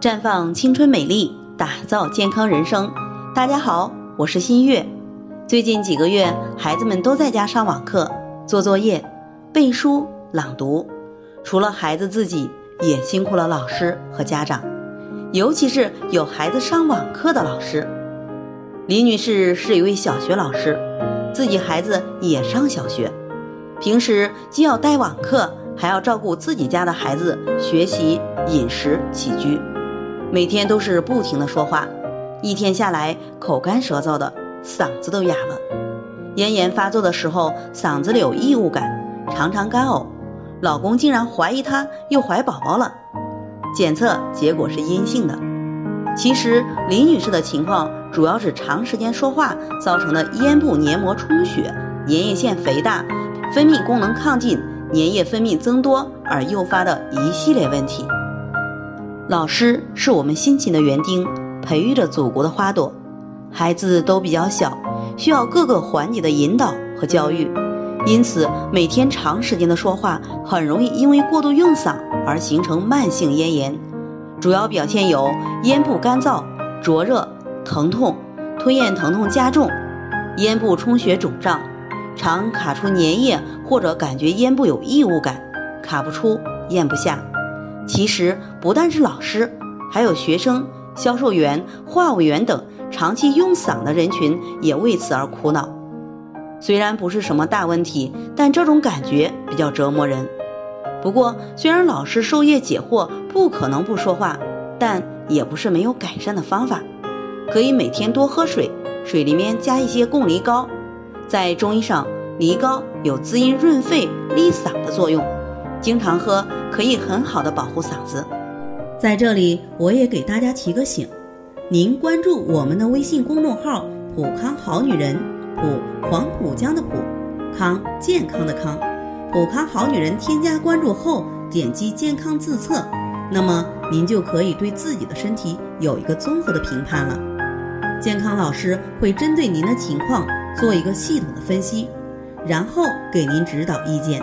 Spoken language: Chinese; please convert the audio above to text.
绽放青春美丽，打造健康人生。大家好，我是新月。最近几个月，孩子们都在家上网课、做作业、背书、朗读，除了孩子自己，也辛苦了老师和家长，尤其是有孩子上网课的老师。李女士是一位小学老师，自己孩子也上小学，平时既要带网课，还要照顾自己家的孩子学习、饮食起居，每天都是不停的说话，一天下来口干舌燥的，嗓子都哑了。咽炎发作的时候，嗓子里有异物感，常常干呕。老公竟然怀疑她又怀宝宝了，检测结果是阴性的。其实李女士的情况。主要是长时间说话造成的咽部黏膜充血、粘液腺肥大、分泌功能亢进、粘液分泌增多而诱发的一系列问题。老师是我们辛勤的园丁，培育着祖国的花朵。孩子都比较小，需要各个环节的引导和教育，因此每天长时间的说话，很容易因为过度用嗓而形成慢性咽炎。主要表现有咽部干燥、灼热。疼痛、吞咽疼痛加重，咽部充血肿胀，常卡出粘液或者感觉咽部有异物感，卡不出、咽不下。其实不但是老师，还有学生、销售员、话务员等长期用嗓的人群也为此而苦恼。虽然不是什么大问题，但这种感觉比较折磨人。不过，虽然老师授业解惑不可能不说话，但也不是没有改善的方法。可以每天多喝水，水里面加一些贡梨膏。在中医上，梨膏有滋阴润肺、利嗓的作用，经常喝可以很好的保护嗓子。在这里，我也给大家提个醒：您关注我们的微信公众号“普康好女人”，普黄浦江的普，康健康的康，普康好女人。添加关注后，点击健康自测，那么您就可以对自己的身体有一个综合的评判了。健康老师会针对您的情况做一个系统的分析，然后给您指导意见。